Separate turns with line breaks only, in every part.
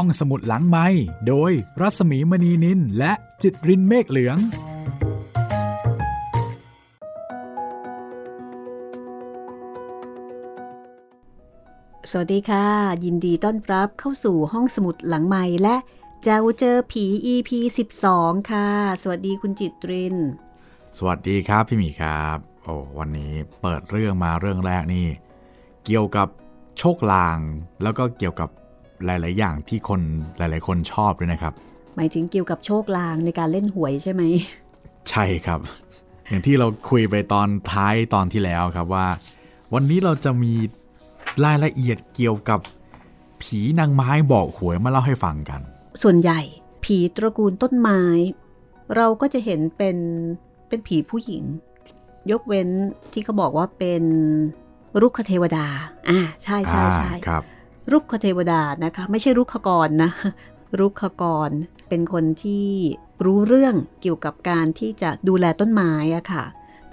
ห้องสมุดหลังไม้โดยรัสมีมณีนินและจิตรินเมฆเหลือง
สวัสดีค่ะ ยินดีต้อนรับเข้าสู่ห้องสมุดหลังไม้และเจ้าเจอผี EP 12 ค่ะ สวัสดีคุณจิตริน
สวัสดีครับพี่หมีครับ โอ้วันนี้เปิดเรื่องมาเรื่องแรกนี่ เกี่ยวกับโชคลางแล้วก็เกี่ยวกับ หลาย ๆ อย่างที่คนหลาย ๆ คนชอบด้วยนะครับ
หมายถึงเกี่ยวกับโชคลางในการเล่นหวยใช่ไหม
ใช่ครับ อย่างที่เราคุยไปตอนท้ายตอนที่แล้วครับว่า วันนี้เราจะมีรายละเอียดเกี่ยวกับผีนางไม้บอกหวยมาเล่าให้ฟังกัน
ส่วนใหญ่ ผีตระกูลต้นไม้ เราก็จะเห็นเป็นเป็นผีผู้หญิง ยกเว้นที่เขาบอกว่าเป็นรุกขเทวดา อ่า ใช่ใช่ใช่
อ่าครับ
รุกขเทวดานะคะ ไม่ใช่รุกขกรนะรุกขกร เป็นคนที่รู้เรื่องเกี่ยวกับการที่จะดูแลต้นไม้อะค่ะ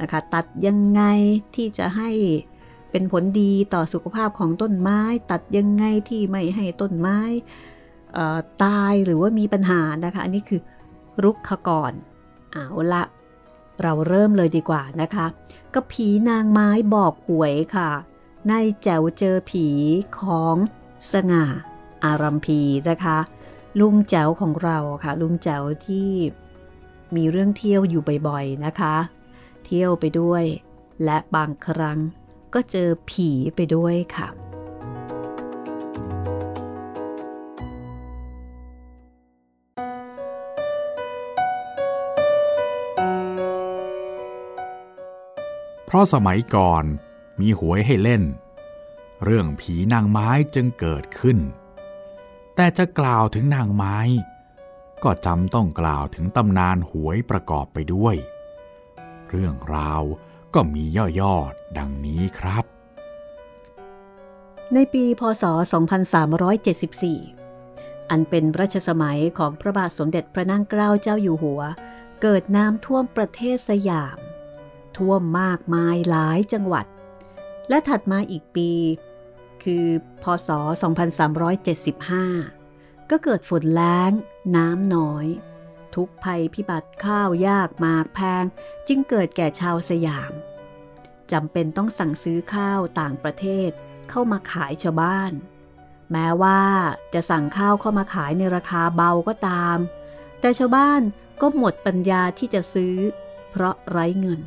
นะคะ ตัดยังไงที่จะให้เป็นผลดีต่อสุขภาพของต้นไม้ ตัดยังไงที่ไม่ให้ต้นไม้อ่อตายหรือว่ามีปัญหานะคะ อันนี้คือรุกขกรเอาละเราเริ่มเลยดีกว่านะคะ ก็ผีนางไม้บอกหวยค่ะ ในแจวเจอผีของ สง่า อารัมพีนะคะ ลุงแจ๋วของเราค่ะ ลุงแจ๋วที่มีเรื่องเที่ยวอยู่บ่อยๆนะคะ เที่ยวไปด้วย และบางครั้งก็เจอผีไปด้วยค่ะ
เพราะสมัยก่อนมีหวยให้เล่น เรื่องผีนางไม้จึงเกิดขึ้น แต่จะกล่าวถึงนางไม้ ก็จำต้องกล่าวถึงตำนานหวยประกอบไปด้วย เรื่องราวก็มีย่อๆดังนี้ครับ
ในปีพศ 2374 อันเป็นรัชสมัยของพระบาทสมเด็จพระนั่งเกล้าเจ้าอยู่หัว เกิดน้ำท่วมประเทศสยาม ท่วมมากมายหลายจังหวัด และถัดมาอีกปี คือพศ 2375 ก็เกิดฝนแล้ง น้ำน้อย ทุกภัยพิบัติข้าวยากหมากแพง จึงเกิดแก่ชาวสยามจำเป็นต้องสั่งซื้อข้าวต่างประเทศเข้ามาขายชาวบ้าน แม้ว่าจะสั่งข้าวเข้ามาขายในราคาเบาก็ตาม แต่ชาวบ้านก็หมดปัญญาที่จะซื้อ เพราะไร้เงิน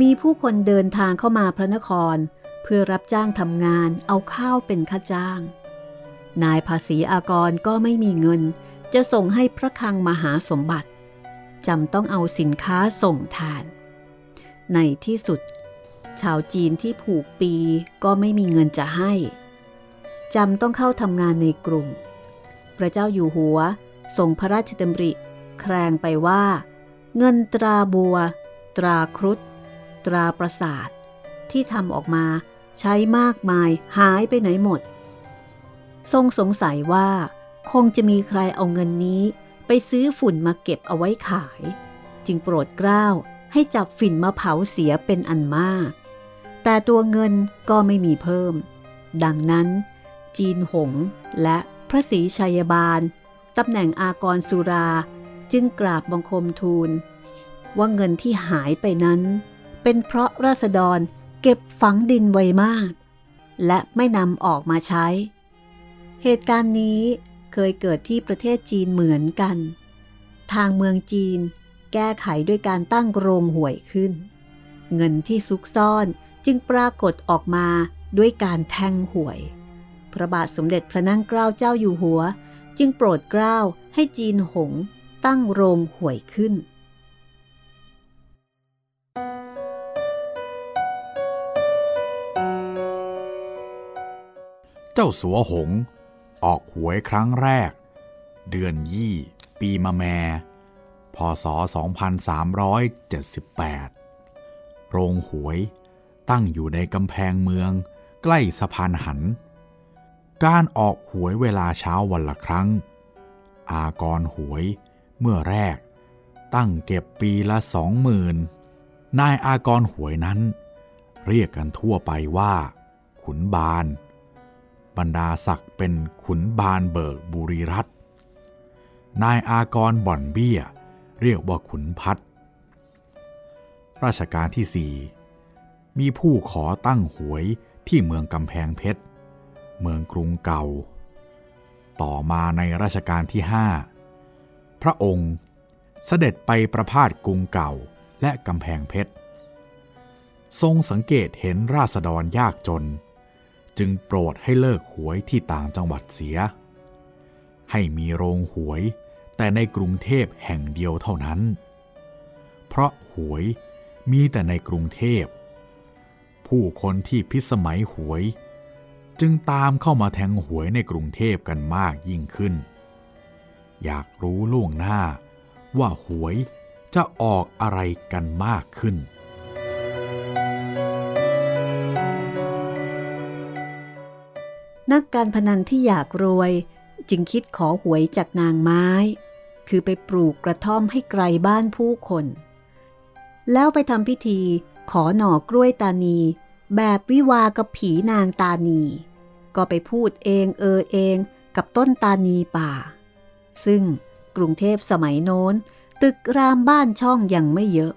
มีผู้คนเดินทางเข้ามาพระนคร เพื่อรับจ้างทำงานเอาข้าวเป็นค่าจ้าง นายภาษีอากรก็ไม่มีเงิน จะส่งให้พระคังมหาสมบัติจำต้องเอาสินค้าส่งแทนในที่สุด ชาวจีนที่ผูกปีก็ไม่มีเงินจะให้จำต้องเข้าทำงานในกรุงพระเจ้าอยู่หัวส่งพระราชดำริ แครงไปว่า เงินตราบัว ตราครุฑตราประสาทที่ทำออกมา ใช้มากมายหายไปไหนหมด ทรงสงสัยว่า คงจะมีใครเอาเงินนี้ ไปซื้อฝุ่นมาเก็บเอาไว้ขาย จึงโปรดเกล้าให้จับฝิ่นมาเผาเสียเป็นอันมาก แต่ตัวเงินก็ไม่มีเพิ่ม ดังนั้น จีนหงและพระศรีชัยบาลตำแหน่งอากรสุราจึงกราบบังคมทูล ว่าเงินที่หายไปนั้น เป็นเพราะราษฎร เก็บฝังดินไว้มาก และไม่นำออกมาใช้ เหตุการณ์นี้เคยเกิดที่ประเทศจีนเหมือนกัน ทางเมืองจีนแก้ไขด้วยการตั้งโรงหวยขึ้น เงินที่ซุกซ่อนจึงปรากฏออกมาด้วยการแทงหวย พระบาทสมเด็จพระนั่งเกล้าเจ้าอยู่หัว จึงโปรดเกล้าให้จีนหงตั้งโรงหวยขึ้น
เจ้าสัวหง ออกหวยครั้งแรก เดือนยี่ ปีมะแม พศ 2378 โรงหวยตั้งอยู่ในกำแพงเมืองใกล้สะพานหัน การออกหวยเวลาเช้าวันละครั้ง อากรหวยเมื่อแรก ตั้งเก็บปีละสองหมื่นนายอากรหวยนั้น เรียกกันทั่วไปว่า ขุนบาน บรรดาศักดิ์เป็นขุนบานเบิกบุรีรัตนายอากรบ่อนเบี้ย เรียกว่าขุนพัดราชการที่สี่มีผู้ขอตั้งหวยที่เมืองกำแพงเพชร เมืองกรุงเก่า ต่อมาในรัชกาลที่ห้าพระองค์เสด็จไปประพาสกรุงเก่าและกำแพงเพชร ทรงสังเกตเห็นราษฎรยากจน จึงโปรดให้เลิกหวยที่ต่างจังหวัดเสีย ให้มีโรงหวยแต่ในกรุงเทพแห่งเดียวเท่านั้น เพราะหวยมีแต่ในกรุงเทพ ผู้คนที่พิสมัยหวย จึงตามเข้ามาแทงหวยในกรุงเทพกันมากยิ่งขึ้น อยากรู้ล่วงหน้าว่าหวยจะออกอะไรกันมากขึ้น
นักการพนันที่อยากรวย จึงคิดขอหวยจากนางไม้ คือไปปลูกกระท่อมให้ไกลบ้านผู้คน แล้วไปทำพิธีขอหน่อกล้วยตานี แบบวิวากับผีนางตานี ก็ไปพูดเองเออเองกับต้นตานีป่า ซึ่งกรุงเทพสมัยโน้น ตึกรามบ้านช่องยังไม่เยอะ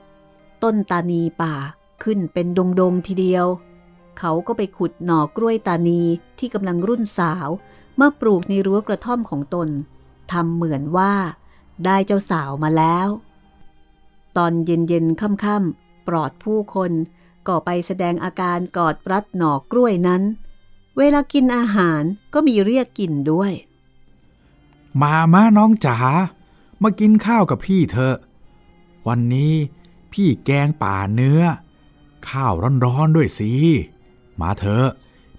ต้นตานีป่าขึ้นเป็นดงดงทีเดียว เขาก็ไปขุดหน่อกล้วยตานีที่กำลังรุ่นสาว เมื่อปลูกในรั้วกระท่อมของตนทำเหมือนว่า ได้เจ้าสาวมาแล้ว ตอนเย็นๆค่ำๆปลอดผู้คนก็ไปแสดงอาการกอดรัดหน่อกล้วยนั้น เวลากินอาหารก็มีเรียกกินด้วย
มามาน้องจ๋ามากินข้าวกับพี่เถอะ วันนี้พี่แกงป่าเนื้อ ข้าวร้อนๆด้วยสิ มาเถอะ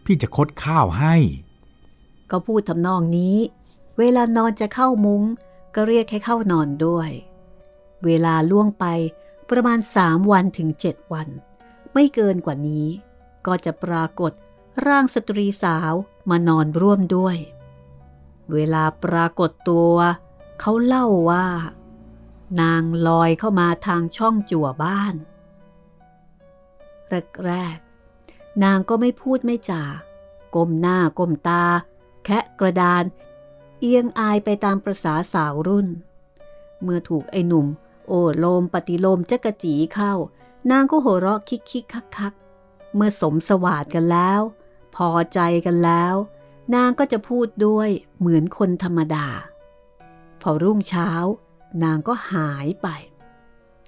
พี่จะคดข้าวให้
ก็พูดทำนองนี้ เวลานอนจะเข้ามุง้ง ก็เรียกให้เข้านอนด้วย เวลาล่วงไปประมาณสามวันถึงเจ็ดวัน ไม่เกินกว่านี้ ก็จะปรากฏร่างสตรีสาวมานอนร่วมด้วย เวลาปรากฏตัว เขาเล่าว่า นางลอยเข้ามาทางช่องจั่วบ้าน แรก นางก็ไม่พูดไม่จาก้มหน้าก้มตา แคะกระดาน เอียงอายไปตามประษาสาวรุ่น เมื่อถูกไอ้หนุ่ม โอ้โลมปฏิโลมจะกระจีเข้า นางก็หัวเราะคิกคิกคักคักเมื่อสมสวาดกันแล้ว พอใจกันแล้ว นางก็จะพูดด้วยเหมือนคนธรรมดา พอรุ่งเช้า นางก็หายไป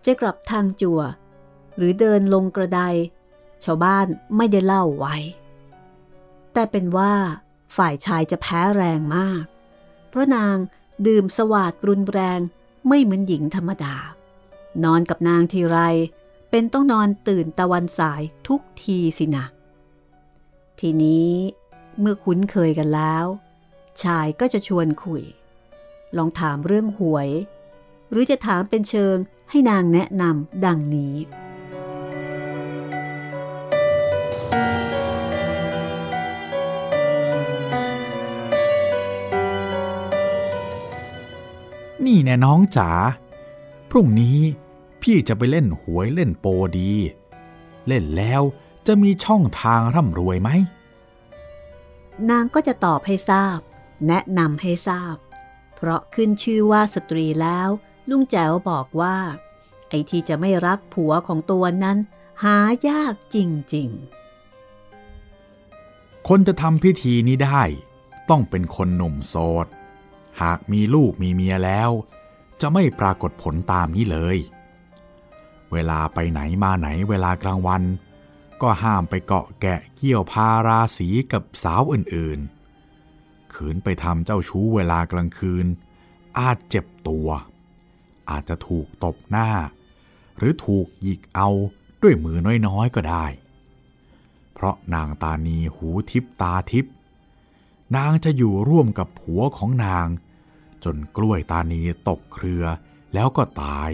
จะกลับทางจั่ว หรือเดินลงกระได ชาวบ้านไม่ได้เล่าไว้ แต่เป็นว่าฝ่ายชายจะแพ้แรงมาก เพราะนางดื่มสวาดรุนแรงไม่เหมือนหญิงธรรมดา นอนกับนางทีไรเป็นต้องนอนตื่นตะวันสายทุกทีสินะ ทีนี้เมื่อคุ้นเคยกันแล้ว ชายก็จะชวนคุย ลองถามเรื่องหวย หรือจะถามเป็นเชิงให้นางแนะนำดังนี้
นี่แน่น้องจ๋า พรุ่งนี้พี่จะไปเล่นหวยเล่นโปดี เล่นแล้วจะมีช่องทางร่ำรวยไหม
นางก็จะตอบให้ทราบ แนะนำให้ทราบ เพราะขึ้นชื่อว่าสตรีแล้ว ลุงแจ๋วบอกว่า ไอ้ที่จะไม่รักผัวของตัวนั้น หายากจริง
ๆ คนจะทำพิธีนี้ได้ ต้องเป็นคนหนุ่มโสด หากมีลูกมีเมียแล้ว จะไม่ปรากฏผลตามนี้เลย เวลาไปไหนมาไหนเวลากลางวัน ก็ห้ามไปเกาะแกะเกี่ยวพาราสีกับสาวอื่นๆ ขืนไปทำเจ้าชู้เวลากลางคืน อาจเจ็บตัว อาจจะถูกตบหน้า หรือถูกหยิกเอาด้วยมือน้อยๆก็ได้ เพราะนางตานีหูทิพตาทิพนางจะอยู่ร่วมกับผัวของนาง จนกล้วยตานีตกเครือแล้วก็ตาย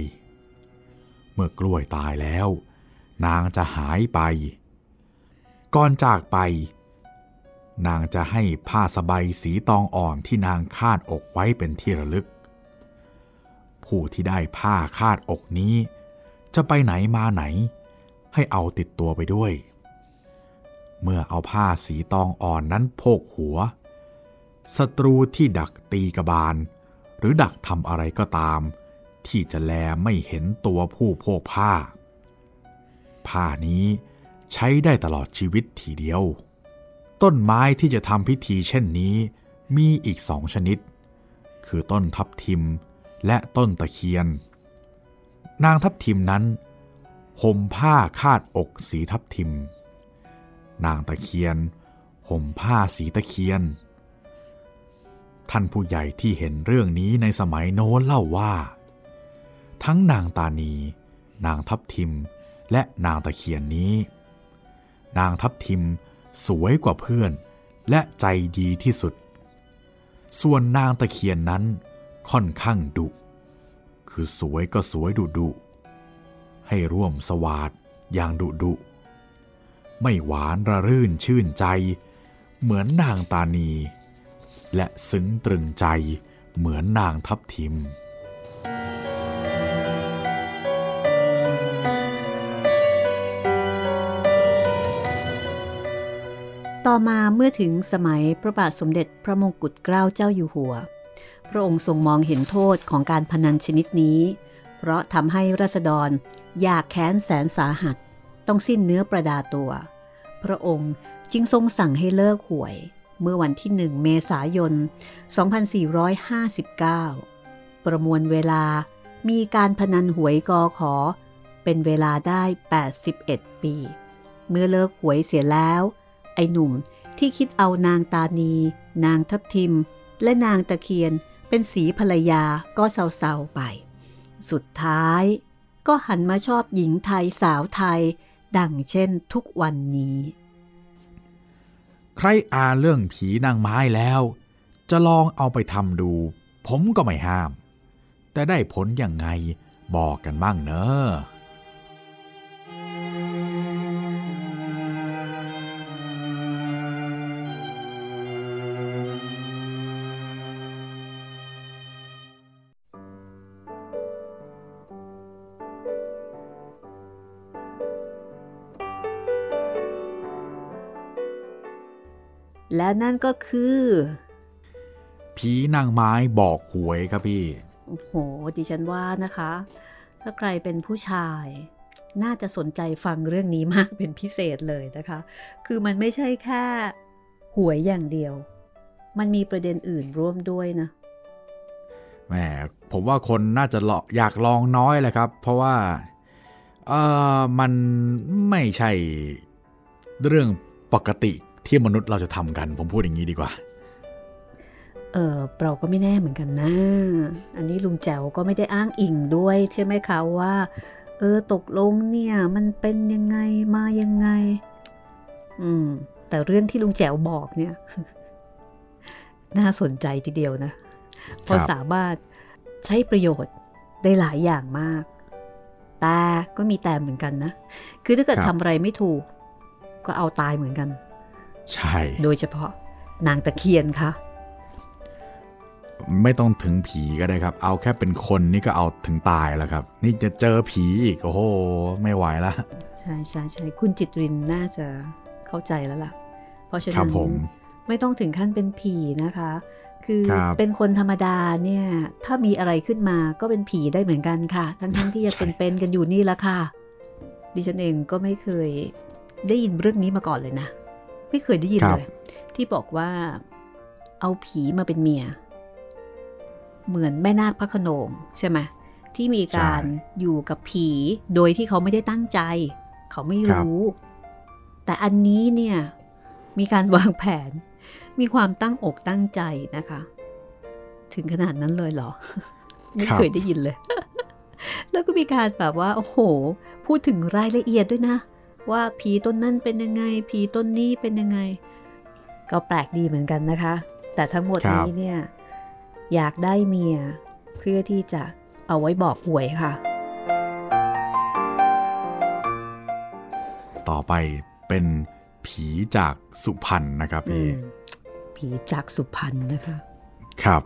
เมื่อกล้วยตายแล้ว นางจะหายไป ก่อนจากไป นางจะให้ผ้าสบายสีตองอ่อนที่นางคาดอกไว้เป็นที่ระลึก ผู้ที่ได้ผ้าคาดอกนี้ จะไปไหนมาไหน ให้เอาติดตัวไปด้วย เมื่อเอาผ้าสีตองอ่อนนั้นโพกหัวศัตรูที่ดักตีกระบาล หรือดักทำอะไรก็ตาม ที่จะแลไม่เห็นตัวผู้โพกผ้า ผ้านี้ใช้ได้ตลอดชีวิตทีเดียว ต้นไม้ที่จะทำพิธีเช่นนี้มีอีกสองชนิด คือต้นทับทิมและต้นตะเคียน นางทับทิมนั้นห่มผ้าคาดอกสีทับทิม นางตะเคียนห่มผ้าสีตะเคียน ท่านผู้ใหญ่ที่เห็นเรื่องนี้ในสมัยโน้นเล่าว่า ทั้งนางตานี นางทับทิม และนางตะเคียนนี้ นางทับทิมสวยกว่าเพื่อน และใจดีที่สุด ส่วนนางตะเคียนนั้นค่อนข้างดุ คือสวยก็สวยดุดุ ให้ร่วมสวาดอย่างดุดุ ไม่หวานระรื่นชื่นใจ เหมือนนางตานี และซึ้งตรึงใจเหมือนนางทับทิม
ต่อมาเมื่อถึงสมัยพระบาทสมเด็จพระมงกุฎเกล้าเจ้าอยู่หัว พระองค์ทรงมองเห็นโทษของการพนันชนิดนี้ เพราะทำให้ราษฎรอยากแค้นแสนสาหัส ต้องสิ้นเนื้อประดาตัว พระองค์จึงทรงสั่งให้เลิกหวย เมื่อวันที่ 1 เมษายน 2459 ประมวลเวลามีการพนันหวยกอขอ เป็นเวลาได้ 81 ปี เมื่อเลิกหวยเสียแล้ว ไอ้หนุ่มที่คิดเอานางตานี นางทับทิม และนางตะเคียนเป็นสีภรรยาก็เศร้าๆไป สุดท้ายก็หันมาชอบหญิงไทยสาวไทย ดังเช่นทุกวันนี้
ครอ่านเรื่องผีนางไม้แล้ว จะลองเอาไปทำดู ผมก็ไม่ห้าม แต่ได้ผลยังไงบอกกันบ้างเนอะ
นั่นก็คือ
ผีนางไม้บอกหวยครับพี่
โอ้โห ดิฉันว่านะคะ ถ้าใครเป็นผู้ชาย น่าจะสนใจฟังเรื่องนี้มากเป็นพิเศษเลยนะคะ คือมันไม่ใช่แค่หวยอย่างเดียว มันมีประเด็นอื่นร่วมด้วยนะ
แหมผมว่าคนน่าจะลองอยากลองน้อยแหละครับ เพราะว่าเออมันไม่ใช่เรื่องปกติ ที่มนุษย์เราจะทำกัน ผมพูดอย่างนี้ดีกว่า
เออเราก็ไม่แน่เหมือนกันนะ อันนี้ลุงแจ๋วก็ไม่ได้อ้างอิงด้วย ใช่ไหมคะว่า เออตกลงเนี่ย มันเป็นยังไงมายังไง อืม แต่เรื่องที่ลุงแจ๋วบอกเนี่ย น่าสนใจทีเดียวนะเพราะสามารถใช้ประโยชน์ได้หลายอย่างมาก แต่ก็มีแต่เหมือนกันนะ คือถ้าเกิด
ครับ
ทำอะไรไม่ถูก ก็เอาตายเหมือนกัน
ใช่
โดยเฉพาะนางตะเคียนค่ะ
ไม่ต้องถึงผีก็ได้ครับ เอาแค่เป็นคนนี่ก็เอาถึงตายแล้วครับ นี่จะเจอผีอีกโอ้โหไม่ไหวละ
ใช่ใช่ใช่คุณจิตรินน่าจะเข้าใจแล้วล่ะ เพราะฉะ
ครั
นั้
บ
น
ผม
ไม่ต้องถึงขั้นเป็นผีนะคะ คือ
ครับ
เป็นคนธรรมดาเนี่ย ถ้ามีอะไรขึ้นมาก็เป็นผีได้เหมือนกันค่ะ ทั้งทั้งๆที่ยัง
ใช่
เป็นๆกันอยู่นี่ละค่ะ ดิฉันเองก็ไม่เคยได้ยินเรื่องนี้มาก่อนเลยนะ ไม่เคยได้ยินเลยที่บอกว่าเอาผีมาเป็นเมีย เหมือนแม่นาคพระโขนงใช่ไหมที่มีการอยู่กับผีโดยที่เขาไม่ได้ตั้งใจ เขาไม่รู้ แต่อันนี้เนี่ย มีการวางแผน มีความตั้งอกตั้งใจนะคะ ถึงขนาดนั้นเลยเหรอ ไม่
ครับ
เคยได้ยินเลย แล้วก็มีการแบบว่า โอ้โห พูดถึงรายละเอียดด้วยนะ ว่าผีต้นนั้นเป็นยังไง ผีต้นนี้เป็นยังไง ก็แปลกดีเหมือนกันนะคะ แต่ทั้งหมด
ครับ
นี้เนี่ย อยากได้เมีย เพื่อที่จะเอาไว้บอกหวยค่ะ
ต่อไปเป็นผีจากสุพรรณนะครับพี่
อืมผีจากสุพรรณนะคะ
ครับ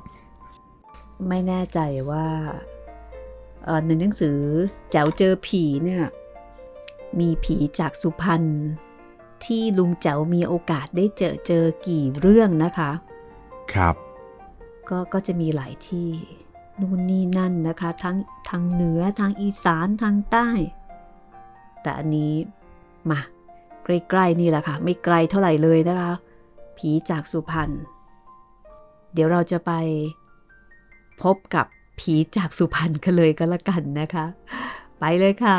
ไม่แน่ใจว่าเอ่อในหนังสือแจ๋วเจอผีเนี่ย มีผีจากสุพรรณที่ลุงแจ๋วมีโอกาสได้เจอเจอกี่เรื่องนะคะ
ครับ
ก็ก็จะมีหลายที่นู่นนี่นั่นนะคะ ทั้งทางเหนือทางอีสานทางใต้ แต่อันนี้มาใกล้ๆนี่แหละค่ะ ไม่ไกลเท่าไหร่เลยนะคะ ผีจากสุพรรณเดี๋ยวเราจะไปพบกับผีจากสุพรรณกันเลยก็แล้วกันนะคะ ไปเลยค่ะ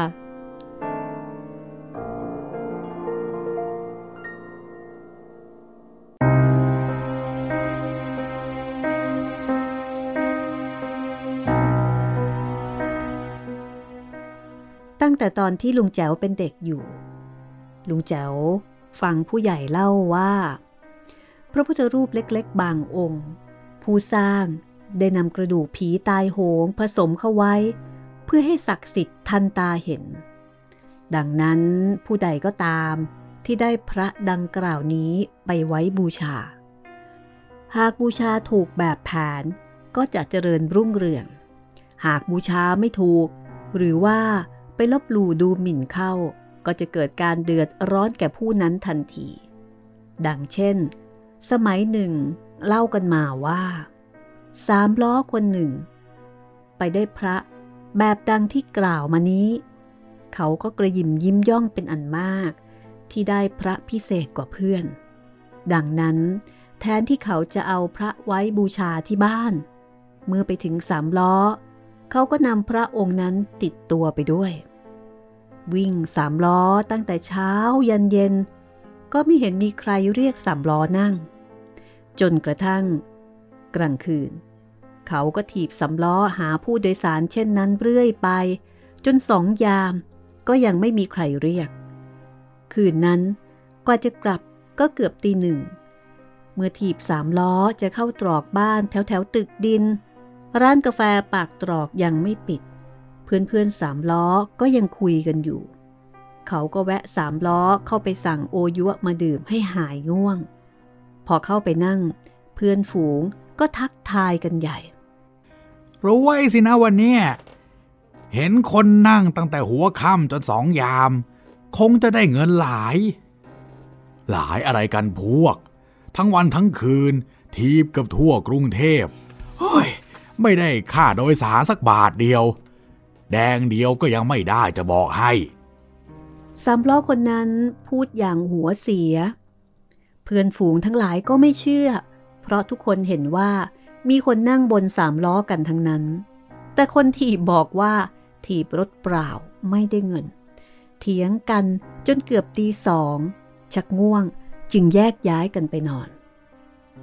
แต่ตอนที่ลุงแจ๋วเป็นเด็กอยู่ ลุงแจ๋วฟังผู้ใหญ่เล่าว่า พระพุทธรูปเล็กๆ บางองค์ ผู้สร้างได้นำกระดูกผีตายโหงผสมเข้าไว้ เพื่อให้ศักดิ์สิทธิ์ทันตาเห็น ดังนั้นผู้ใดก็ตามที่ได้พระดังกล่าวนี้ไปไว้บูชา หากบูชาถูกแบบแผนก็จะเจริญรุ่งเรือง หากบูชาไม่ถูก หรือว่า ไปลบหลู่ดูหมิ่นเข้า ก็จะเกิดการเดือดร้อนแก่ผู้นั้นทันที ดังเช่น สมัยหนึ่ง เล่ากันมาว่า สามล้อคนหนึ่ง ไปได้พระแบบดังที่กล่าวมานี้ เขาก็กระยิมยิ้มย่องเป็นอันมาก ที่ได้พระพิเศษกว่าเพื่อน ดังนั้น แทนที่เขาจะเอาพระไว้บูชาที่บ้าน เมื่อไปถึงสามล้อ เขาก็นำพระองค์นั้นติดตัวไปด้วย วิ่งสามล้อตั้งแต่เช้ายันเย็น ก็ไม่เห็นมีใครเรียกสามล้อนั่ง จนกระทั่ง กลางคืน เขาก็ถีบสำล้อหาผู้โดยสารเช่นนั้นเรื่อยไป จนสองยามก็ยังไม่มีใครเรียก คืนนั้นกว่าจะกลับก็เกือบตีหนึ่ง เมื่อถีบสามล้อจะเข้าตรอกบ้านแถวแถวตึกดิน ร้านกาแฟปากตรอกยังไม่ปิด เพื่อนเพื่อนสามล้อก็ยังคุยกันอยู่ เขาก็แวะสามล้อเข้าไปสั่งโอยุมาดื่มให้หายง่วง พอเข้าไปนั่ง เพื่อนฝูงก็ทักทายกันใหญ่
รู้ไว้สินะวันนี้เห็นคนนั่งตั้งแต่หัวค่ำจนสองยาม คงจะได้เงินหลาย หลายอะไรกันพวก ทั้งวันทั้งคืน ทีบกับทั่วกรุงเทพเฮ้ย ไม่ได้ค่าโดยสารสักบาทเดียว แดงเดียวก็ยังไม่ได้จะบอกให้
สามล้อคนนั้นพูดอย่างหัวเสีย เพื่อนฝูงทั้งหลายก็ไม่เชื่อ เพราะทุกคนเห็นว่ามีคนนั่งบนสามล้อกันทั้งนั้น แต่คนถีบบอกว่า ถีบรถเปล่าไม่ได้เงิน เถียงกันจนเกือบตีสองชักง่วงจึงแยกย้ายกันไปนอน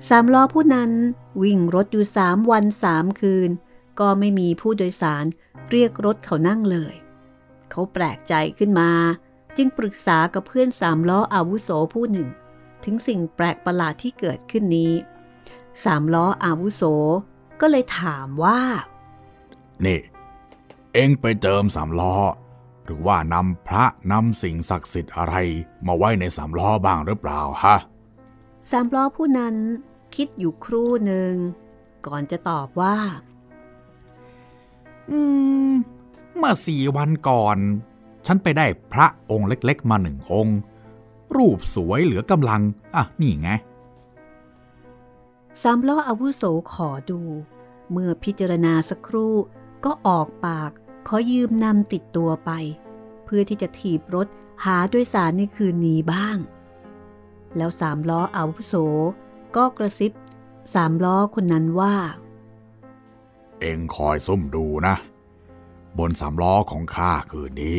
สามล้อผู้นั้นวิ่งรถอยู่สามวันสามคืน ก็ไม่มีผู้โดยสารเรียกรถเขานั่งเลย เขาแปลกใจขึ้นมา จึงปรึกษากับเพื่อนสามล้ออาวุโสผู้หนึ่ง ถึงสิ่งแปลกประหลาดที่เกิดขึ้นนี้ สามล้ออาวุโสก็เลยถามว่า
นี่ เอ็งไปเจิมสามล้อ หรือว่านำพระนำสิ่งศักดิ์สิทธิ์อะไร มาไว้ในสามล้อบ้างหรือเปล่าฮะ
สามล้อผู้นั้นคิดอยู่ครู่หนึ่ง ก่อนจะตอบว่า
อืม เมื่อสี่วันก่อน ฉันไปได้พระองค์เล็กๆ มาหนึ่งองค์ รูปสวยเหลือกำลัง อะ นี่ไง
สามล้ออาวุโสขอดู เมื่อพิจารณาสักครู่ก็ออกปาก ขอยืมนำติดตัวไป เพื่อที่จะถีบรถหาด้วยสารในคืนนี้บ้าง แล้วสามล้ออาวุโสก็กระซิบสามล้อคนนั้นว่า
เองคอยซุ่มดูนะ บนสามล้อของข้าคืนนี้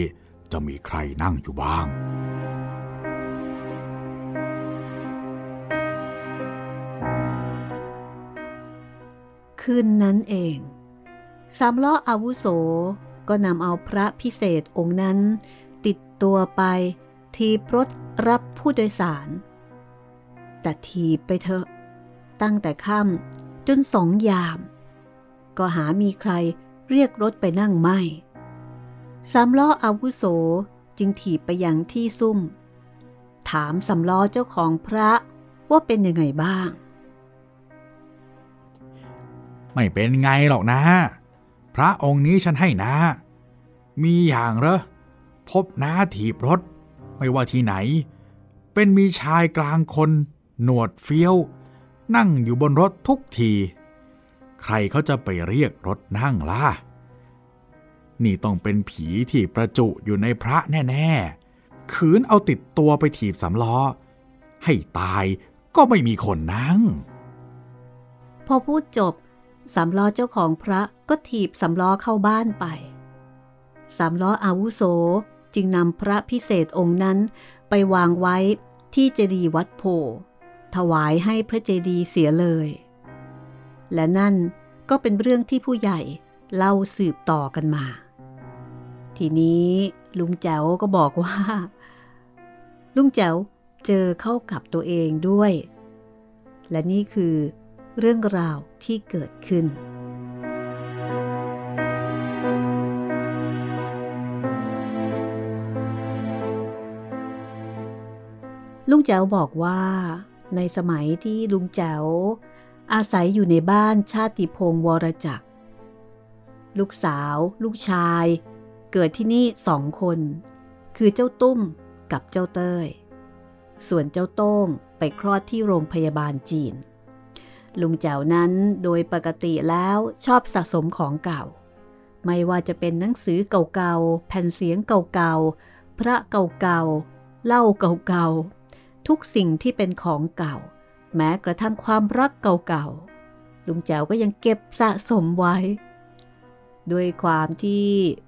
จะมีใครนั่งอยู่บ้าง
คืนนั้นเอง สามล้ออาวุโสก็นำเอาพระพิเศษองค์นั้น ติดตัวไปทีรถรับผู้โดยสาร แต่ทีไปเถอะ ตั้งแต่ค่ำจนสองยาม ก็หามีใครเรียกรถไปนั่งไม่สามล้ออาวุโสจึงถีบไปยังที่ซุ่ม ถามสำล้อเจ้าของพระว่าเป็นยังไงบ้าง
ไม่เป็นไงหรอกนะ พระองค์นี้ฉันให้นะ มีอย่างเหรอ พบน้าถีบรถ ไม่ว่าที่ไหน เป็นมีชายกลางคน หนวดเฟี้ยว นั่งอยู่บนรถทุกที ใครเขาจะไปเรียกรถนั่งล่ะ นี่ต้องเป็นผีที่ประจุอยู่ในพระแน่ ๆ ขืนเอาติดตัวไปถีบสำล้อ ให้ตายก็ไม่มีคนนั่ง
พอพูดจบสามล้อเจ้าของพระก็ถีบสามล้อเข้าบ้านไปสามล้ออาวุโสจึงนำพระพิเศษองค์นั้นไปวางไว้ที่เจดีย์วัดโพถวายให้พระเจดีย์เสียเลย และนั่นก็เป็นเรื่องที่ผู้ใหญ่เล่าสืบต่อกันมา ทีนี้ลุงแจ๋วก็บอกว่า ลุงแจ๋วเจอเข้ากับตัวเองด้วย และนี่คือเรื่องราวที่เกิดขึ้น ลุงแจ๋วบอกว่าในสมัยที่ลุงแจ๋ว อาศัยอยู่ในบ้านชาติพงศ์วรจักร ลูกสาว ลูกชาย เกิดที่นี่สองคน คือเจ้าตุ้มกับเจ้าเต้ย ส่วนเจ้าโต้งไปคลอดที่โรงพยาบาลจีน ลุงแจ๋วนั้นโดยปกติแล้วชอบสะสมของเก่า ไม่ว่าจะเป็นหนังสือเก่าๆ แผ่นเสียงเก่าๆ พระเก่าๆ เล่าเก่าๆ ทุกสิ่งที่เป็นของเก่า แม้กระทั่งความรักเก่าๆลุงแจ๋วก็ยังเก็บสะสมไว้ ด้วยความที่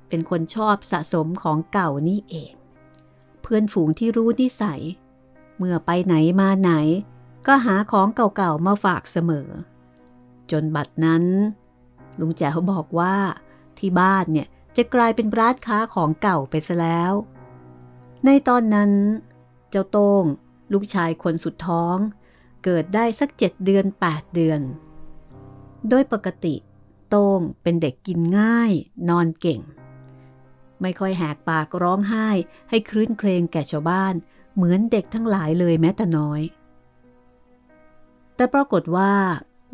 เป็นคนชอบสะสมของเก่านี่เอง เพื่อนฝูงที่รู้นิสัย เมื่อไปไหนมาไหน ก็หาของเก่าๆมาฝากเสมอ จนบัดนั้น ลุงแจ๋วบอกว่าที่บ้านเนี่ยจะกลายเป็นร้านค้าของเก่าไปซะแล้ว ในตอนนั้น เจ้าโต้งลูกชายคนสุดท้อง เกิดได้สักเจ็ดเดือนแปดเดือน โดยปกติ โต้งเป็นเด็กกินง่าย นอนเก่ง ไม่ค่อยแหกปากร้องไห้ ให้คลื่นเครงแก่ชาวบ้าน เหมือนเด็กทั้งหลายเลยแม้แต่น้อย แต่ปรากฏว่า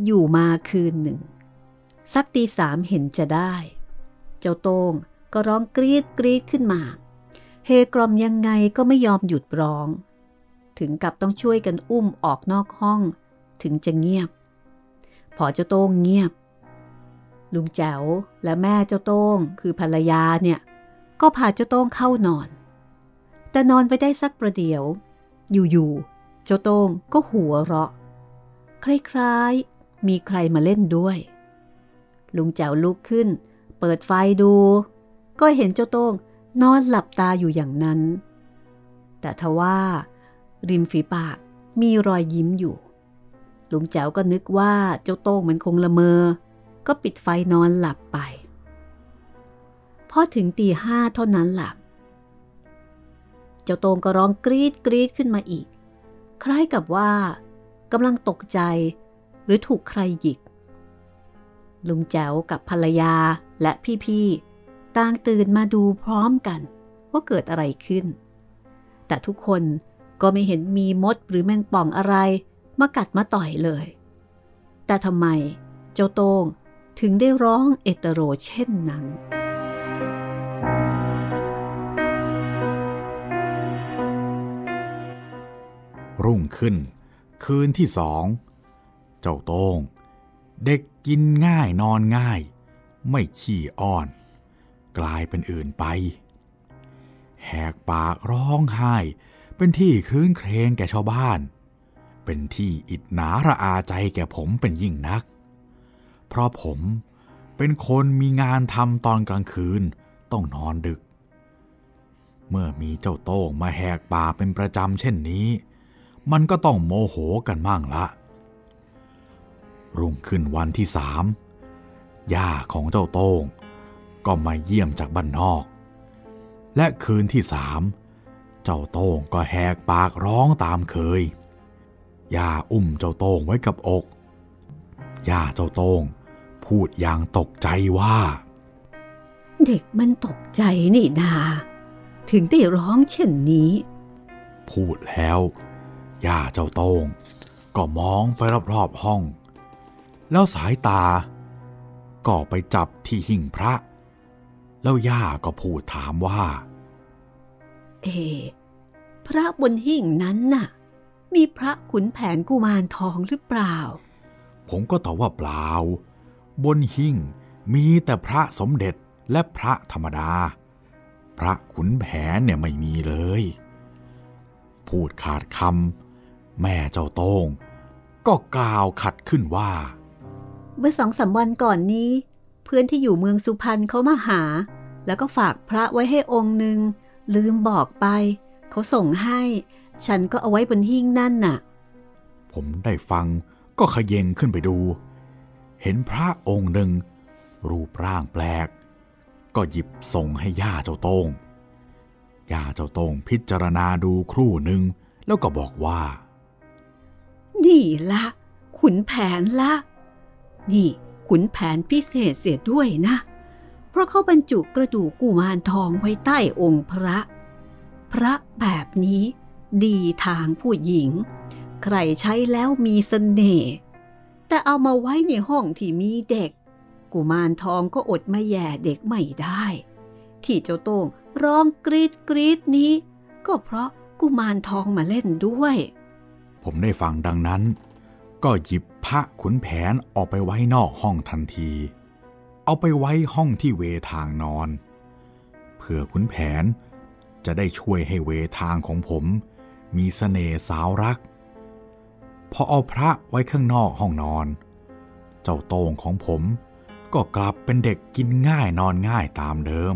อยู่มาคืนหนึ่ง สักตีสามเห็นจะได้ เจ้าโต้งก็ร้องกรีดกรีดขึ้นมา เฮกรอมยังไงก็ไม่ยอมหยุดร้อง ถึงกับต้องช่วยกันอุ้มออกนอกห้อง ถึงจะเงียบ พอเจ้าโต้งเงียบ ลุงแจ๋วและแม่เจ้าโต้งคือภรรยาเนี่ย ก็พาเจ้าโต้งเข้านอน แต่นอนไปได้สักประเดี๋ยว อยู่ๆเจ้าโต้งก็หัวเราะ คล้ายๆ มีใครมาเล่นด้วย ลุงแจ๋วลุกขึ้น เปิดไฟดู ก็เห็นเจ้าโต้งนอนหลับตาอยู่อย่างนั้น แต่ทว่า ริมฝีปากมีรอยยิ้มอยู่ลุงแจ๋วก็นึกว่าเจ้าโต้งมันคงละเมอ ก็ปิดไฟนอนหลับไป พอถึงตีห้าเท่านั้นหลับ เจ้าโต้งก็ร้องกรีดกรีดขึ้นมาอีก คล้ายกับว่ากำลังตกใจหรือถูกใครหยิก ลุงแจ๋วกับภรรยาและพี่ๆต่างตื่นมาดูพร้อมกันว่าเกิดอะไรขึ้น แต่ทุกคน ก็ไม่เห็นมีมดหรือแมงป่องอะไร มากัดมาต่อยเลย แต่ทำไมเจ้าโต้งถึงได้ร้องเอตโรเช่นนั้น
รุ่งขึ้น คืนที่สอง เจ้าโต้ง เด็กกินง่ายนอนง่าย ไม่ขี้อ้อน กลายเป็นอื่นไป แหกปากร้องไห้ เป็นที่คลื้นเครงแก่ชาวบ้าน เป็นที่อิดหนาระอาใจแก่ผมเป็นยิ่งนัก เพราะผมเป็นคนมีงานทำตอนกลางคืนต้องนอนดึก เมื่อมีเจ้าโต้งมาแหกป่าเป็นประจำเช่นนี้ มันก็ต้องโมโหกันมั่งละ รุ่งขึ้นวันที่สามย่าของเจ้าโต้งก็มาเยี่ยมจากบ้านนอก และคืนที่สาม เจ้าโต้งก็แหกปากร้องตามเคย ย่าอุ้มเจ้าโต้งไว้กับอก ย่าเจ้าโต้งพูดอย่างตกใจว่า
เด็กมันตกใจนี่นา ถึงได้ร้องเช่นนี้
พูดแล้ว ย่าเจ้าโต้งก็มองไปรอบๆห้อง แล้วสายตา ก็ไปจับที่หิ่งพระ แล้วย่าก็พูดถามว่า
เอ พระบนหิ่งนั้นน่ะ มีพระขุนแผนกุมารทองหรือเปล่า
ผมก็ตอบว่าเปล่า บนหิ้งมีแต่พระสมเด็จและพระธรรมดา พระขุนแผนเนี่ยไม่มีเลย พูดขาดคำแม่เจ้าโต้งก็กล่าวขัดขึ้นว่า
เมื่อสองสาวันก่อนนี้ เพื่อนที่อยู่เมืองสุพรรณเขามาหา แล้วก็ฝากพระไว้ให้องค์หนึ่ง ลืมบอกไป เขาส่งให้ ฉันก็เอาไว้บนหิ้งนั่นน่ะ
ผมได้ฟังก็ขยเยงขึ้นไปดู เห็นพระองค์หนึ่ง รูปร่างแปลก ก็หยิบส่งให้ย่าเจ้าโต้งย่าเจ้าโต้งพิจารณาดูครู่หนึ่งแล้วก็บอกว่า
นี่ละขุนแผนละ นี่ขุนแผนพิเศษเสียด้วยนะ เพราะเขาบรรจุกระดูกกุมารทองไว้ใต้องค์พระ พระแบบนี้ดีทางผู้หญิง ใครใช้แล้วมีสเสน่ห์แต่เอามาไว้ในห้องที่มีเด็ก กุมารทองก็อดมาแย่เด็กไม่ได้ ที่เจ้าโต้งร้องกรีดกรีดนี้ ก็เพราะกุมารทองมาเล่นด้วย
ผมได้ฟังดังนั้น ก็หยิบพระขุนแผนออกไปไว้นอกห้องทันที เอาไปไว้ห้องที่เวทางนอน เพื่อขุนแผนจะได้ช่วยให้เวทางของผม มีสเสน่ห์สาวรัก พอเอาพระไว้ข้างนอกห้องนอน เจ้าโต้งของผมก็กลับเป็นเด็กกินง่ายนอนง่ายตามเดิม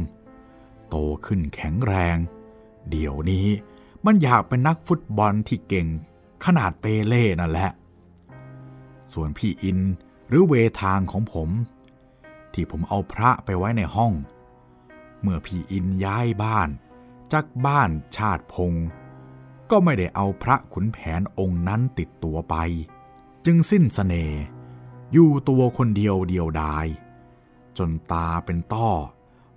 โตขึ้นแข็งแรง เดี๋ยวนี้มันอยากเป็นนักฟุตบอลที่เก่งขนาดเปเล่นั่นแหละ ส่วนพี่อินหรือเวทางของผม ที่ผมเอาพระไปไว้ในห้อง เมื่อพี่อินย้ายบ้าน จากบ้านชาติพง ก็ไม่ได้เอาพระขุนแผนองค์นั้นติดตัวไป จึงสิ้นสเสน่ห์อยู่ตัวคนเดียวเดียวดาย จนตาเป็นต้อ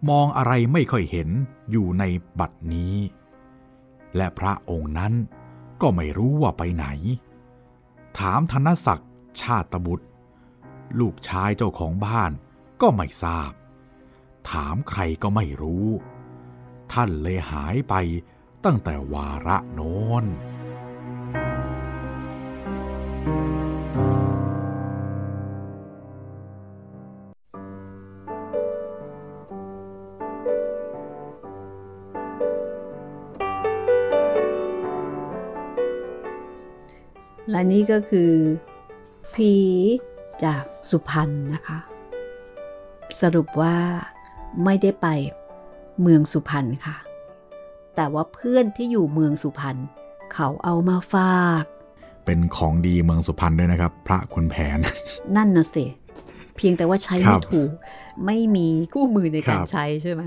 มองอะไรไม่ค่อยเห็นอยู่ในบัดนี้ และพระองค์นั้นก็ไม่รู้ว่าไปไหน ถามธนศักดิ์ชาติบุตร ลูกชายเจ้าของบ้าน ก็ไม่ทราบ ถามใครก็ไม่รู้ ท่านเลยหายไปตั้งแต่วาระโน้น
และนี่ก็คือ ผีจากสุพรรณนะคะ สรุปว่าไม่ได้ไปเมืองสุพรรณค่ะ แต่ว่าเพื่อนที่อยู่เมืองสุพรรณเขาเอามาฝาก
เป็นของดีเมืองสุพรรณด้วยนะครับ พระคุณแผน
นั่นน่ะสิเพียงแต่ว่าใช้
ครั
ไม่
บ
ถูก ไม่มีคู่มือในการ
ครับ
ใช้ใช่ไหม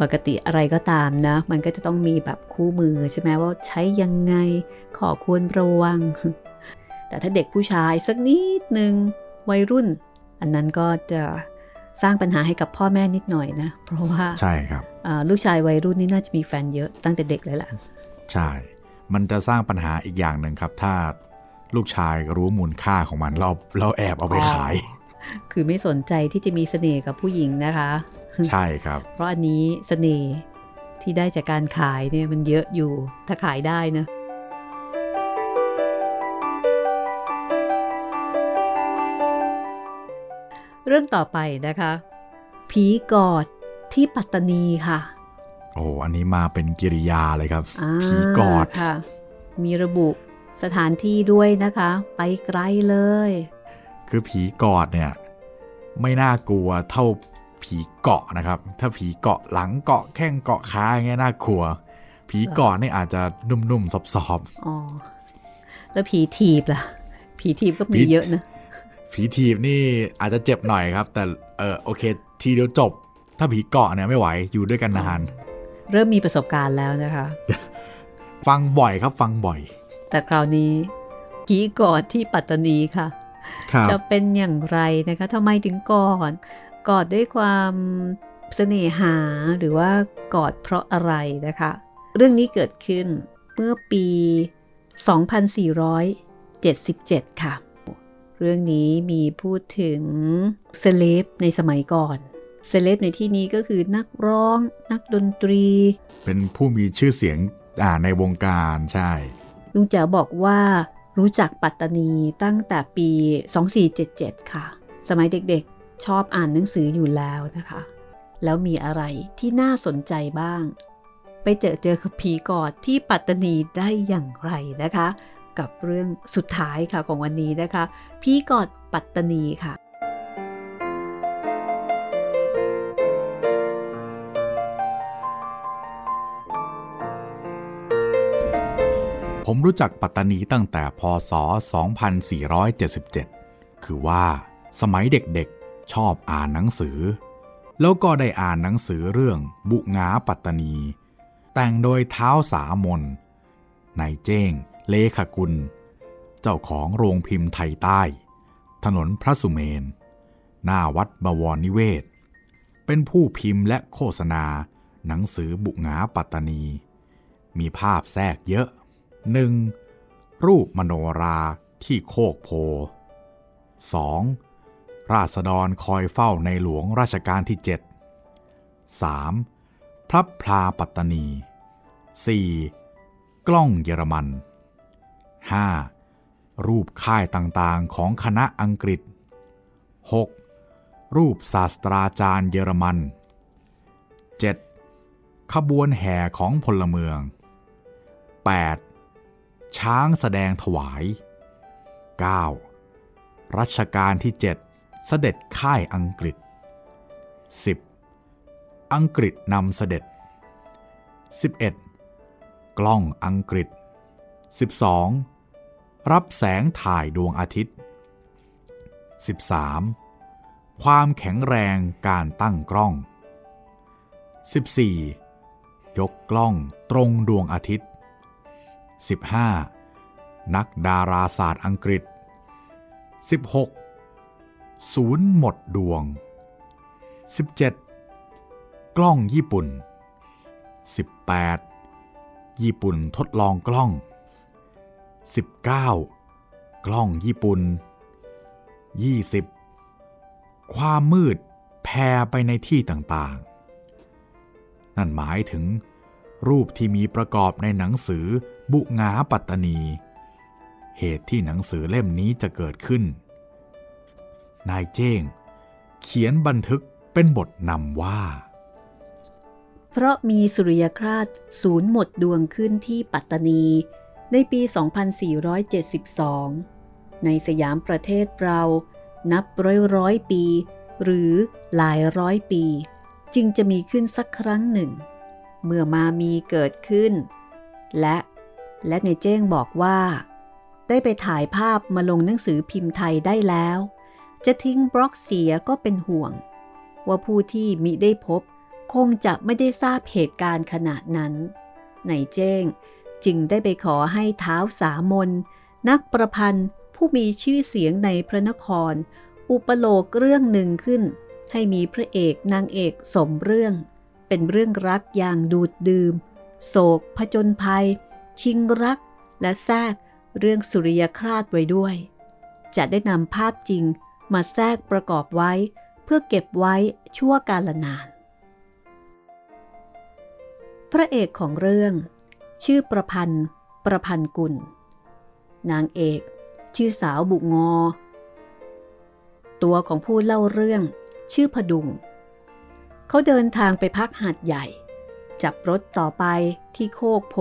ปกติอะไรก็ตามนะ มันก็จะต้องมีแบบคู่มือใช่ไหมว่าใช้ยังไงขอควรระวัง แต่ถ้าเด็กผู้ชายสักนิดหนึ่งวัยรุ่น อันนั้นก็จะ สร้างปัญหาให้กับพ่อแม่นิดหน่อยนะ เพราะว่า
ใช่ครับ
อ่าลูกชายวัยรุ่นนี่น่าจะมีแฟนเยอะตั้งแต่เด็กเลยแหละ
ใช่ มันจะสร้างปัญหาอีกอย่างหนึ่งครับ ถ้าลูกชายรู้มูลค่าของมันเราเราแอบเอาไปขาย
คือไม่สนใจที่จะมีเสน่ห์กับผู้หญิงนะคะ
ใช่ครับ
เพราะอันนี้เสน่ห์ที่ได้จากการขายเนี่ยมันเยอะอยู่ถ้าขายได้นะ เรื่องต่อไปนะคะ ผีกอดที่ปัตตานีค่ะ
โอ้อันนี้มาเป็นกิริยาเลยครับาผีกอด
ค่ะ มีระบุสถานที่ด้วยนะคะ ไปไกลเลย
คือผีกอดเนี่ย ไม่น่ากลัวเท่าผีเกาะนะครับ ถ้าผีเกาะหลังเกาะแข้งเกาะขาอย่างเงี้ยน่ากลัว ผีกอดนี่อาจจะนุ่มๆซอบ
อ๋อแล้วผีถีบล่ะ ผีถีบก็มี
ผี
เยอะนะ
ๆ ผีทีบนี่อาจจะเจ็บหน่อยครับ แต่เออโอเค ทีเดียวจบ ถ้าผีเกาะเนี่ยไม่ไหวอยู่ด้วยกันนาน
เริ่มมีประสบการณ์แล้วนะคะ
ฟังบ่อยครับฟังบ่อย
แต่คราวนี้ผีกอดที่ปัตตานีค่ะ
ครับ
จะเป็นอย่างไรนะคะทำไมถึงกอดกอดด้วยความเสน่หาหรือว่ากอดเพราะอะไรนะคะ เรื่องนี้เกิดขึ้นเมื่อปี 2477 ค่ะ เรื่องนี้มีพูดถึงเซเลบในสมัยก่อนเซเลบในที่นี้ก็คือนักร้อง นักดนตรี
เป็นผู้มีชื่อเสียงอ่าในวงการใช่
ลุงแจ๋วบอกว่ารู้จักปัตตานีตั้งแต่ปี 2477 ค่ะ สมัยเด็กๆ ชอบอ่านหนังสืออยู่แล้วนะคะ แล้วมีอะไรที่น่าสนใจบ้าง ไปเจอเจอกับผีกอดที่ปัตตานีได้อย่างไรนะคะ กับเรื่องสุดท้ายค่ะของวันนี้นะคะผีกอดปัตตานีค่ะ
ผมรู้จักปัตตานีตั้งแต่พศ 2477 คือว่าสมัยเด็กๆชอบอ่านหนังสือ แล้วก็ได้อ่านหนังสือเรื่องบุงาปัตตานี แต่งโดยเท้าสามนนายเจ้ง เลขกุล เจ้าของโรงพิมพ์ไทยใต้ ถนนพระสุเมน หน้าวัดบวรนิเวศ เป็นผู้พิมพ์และโฆษณา หนังสือบุงาปัตตานี มีภาพแทรกเยอะ 1. รูปมโนราที่โคกโพ 2. ราษฎรคอยเฝ้าในหลวงราชการที่ 7 3. พระพลาปัตตานี 4. กล้องเยอรมัน 5. รูปค่ายต่างๆของคณะอังกฤษ 6. รูปศาสตราจารย์เยอรมัน 7. ขบวนแห่ของพลเมือง 8. ช้างแสดงถวาย 9. รัชกาลที่ 7 เสด็จค่ายอังกฤษ 10. อังกฤษนำเสด็จ 11. กล้องอังกฤษ 12. รับแสงถ่ายดวงอาทิตย์ 13. ความแข็งแรงการตั้งกล้อง 14. ยกกล้องตรงดวงอาทิตย์ 15. นักดาราศาสตร์อังกฤษ 16. ศูนย์หมดดวง 17. กล้องญี่ปุ่น 18. ญี่ปุ่นทดลองกล้อง 19. กล้องญี่ปุ่น 20. ความมืดแผ่ไปในที่ต่างๆ นั่นหมายถึง รูปที่มีประกอบในหนังสือบุงาปัตตานี เหตุที่หนังสือเล่มนี้จะเกิดขึ้น นายเจ้ง เขียนบันทึกเป็นบทนำว่า
เพราะมีสุริยคราสศูนย์หมดดวงขึ้นที่ปัตตานี ในปี 2472 ในสยามประเทศเรานับร้อยร้อยปี หรือหลายร้อยปี จึงจะมีขึ้นสักครั้งหนึ่ง เมื่อมามีเกิดขึ้น และ และในเจ้งบอกว่า ได้ไปถ่ายภาพมาลงหนังสือพิมพ์ไทยได้แล้ว จะทิ้งบล็อกเสียก็เป็นห่วง ว่าผู้ที่มิได้พบ คงจะไม่ได้ทราบเหตุการณ์ขนาดนั้น ในเจ้ง จึงได้ไปขอให้เท้าสามนนักประพันธ์ผู้มีชื่อเสียงในพระนคร อุปโลกเรื่องหนึ่งขึ้น ให้มีพระเอกนางเอกสมเรื่อง เป็นเรื่องรักอย่างดูดดื่ม โศกผจญภัย ชิงรัก และแทรกเรื่องสุริยคราสไว้ด้วย จะได้นำภาพจริงมาแทรกประกอบไว้ เพื่อเก็บไว้ชั่วกาลนาน พระเอกของเรื่อง ชื่อประพันธ์ ประพันธ์กุล นางเอก ชื่อสาวบุงอ ตัวของผู้เล่าเรื่อง ชื่อพดุง เขาเดินทางไปพักหาดใหญ่ จับรถต่อไปที่โคกโพ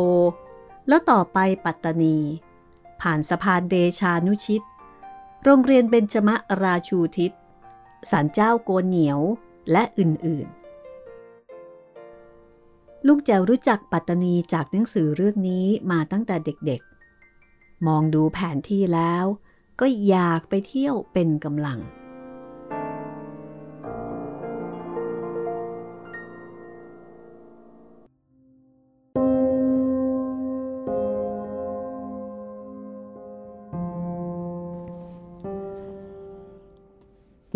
แล้วต่อไปปัตตานี ผ่านสะพานเดชานุชิต โรงเรียนเบญจมะราชูทิศศาลเจ้าโกนเหนียวและอื่นๆ ลูกแจวรู้จักปัตตานีจากหนังสือเรื่องนี้มาตั้งแต่เด็กๆ มองดูแผนที่แล้ว ก็อยากไปเที่ยวเป็นกำลัง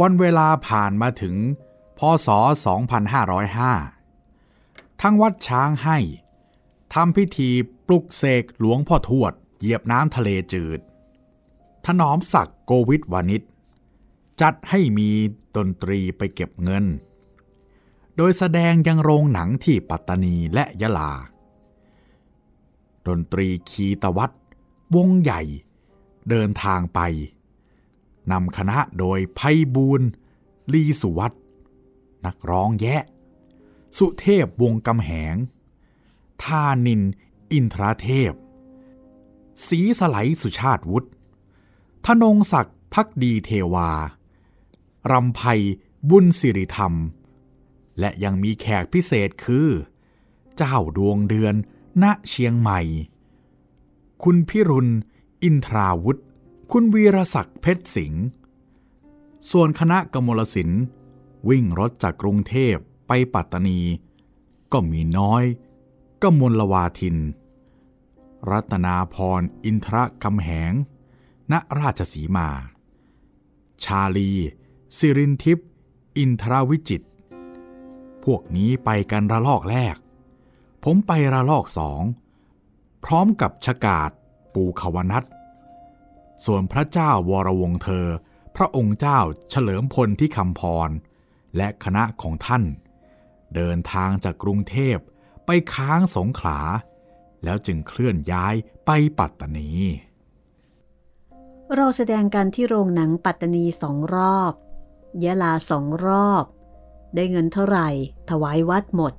วันเวลาผ่านมาถึง พศ 2505 ทั้งวัดช้างให้ทำพิธีปลุกเสกหลวงพ่อทวด เหยียบน้ำทะเลจืด ถนอมศักดิ์โกวิทวานิชจัดให้มีดนตรีไปเก็บเงิน โดยแสดงยังโรงหนังที่ปัตตานีและยะลา ดนตรีคีตวัดวงใหญ่ เดินทางไปนำคณะโดยไพบูลลีสุวัตนักร้องแยะ สุเทพวงกำแหง ทานินอินทราเทพ สีสไลสุชาติวุฒิธนงศักดิ์พักดีเทวารำไพบุญสิริธรรม และยังมีแขกพิเศษคือ เจ้าดวงเดือนณเชียงใหม่ คุณพิรุณ อินทราวุฒิคุณวีรศักดิ์เพชรสิงห์ส่วนคณะกมลศิลป์วิ่งรถจากกรุงเทพ ไปปัตตานี ก็มีน้อยกมลวาทิน รัตนาพรอินทรคำแหง ณราชสีมา ชาลี สิรินทิพย์อินทรวิจิต พวกนี้ไปกันระลอกแรก ผมไประลอกสอง พร้อมกับชกาดปูขวนัทส่วนพระเจ้าวรวงเธอ พระองค์เจ้าเฉลิมพลที่คำพร และคณะของท่าน เดินทางจากกรุงเทพไปค้างสงขลา แล้วจึงเคลื่อนย้ายไปปัตตานี
เราแสดงกันที่โรงหนังปัตตานีสองรอบ ยะลาสองรอบ ได้เงินเท่าไหร่ ถวายวัดหมด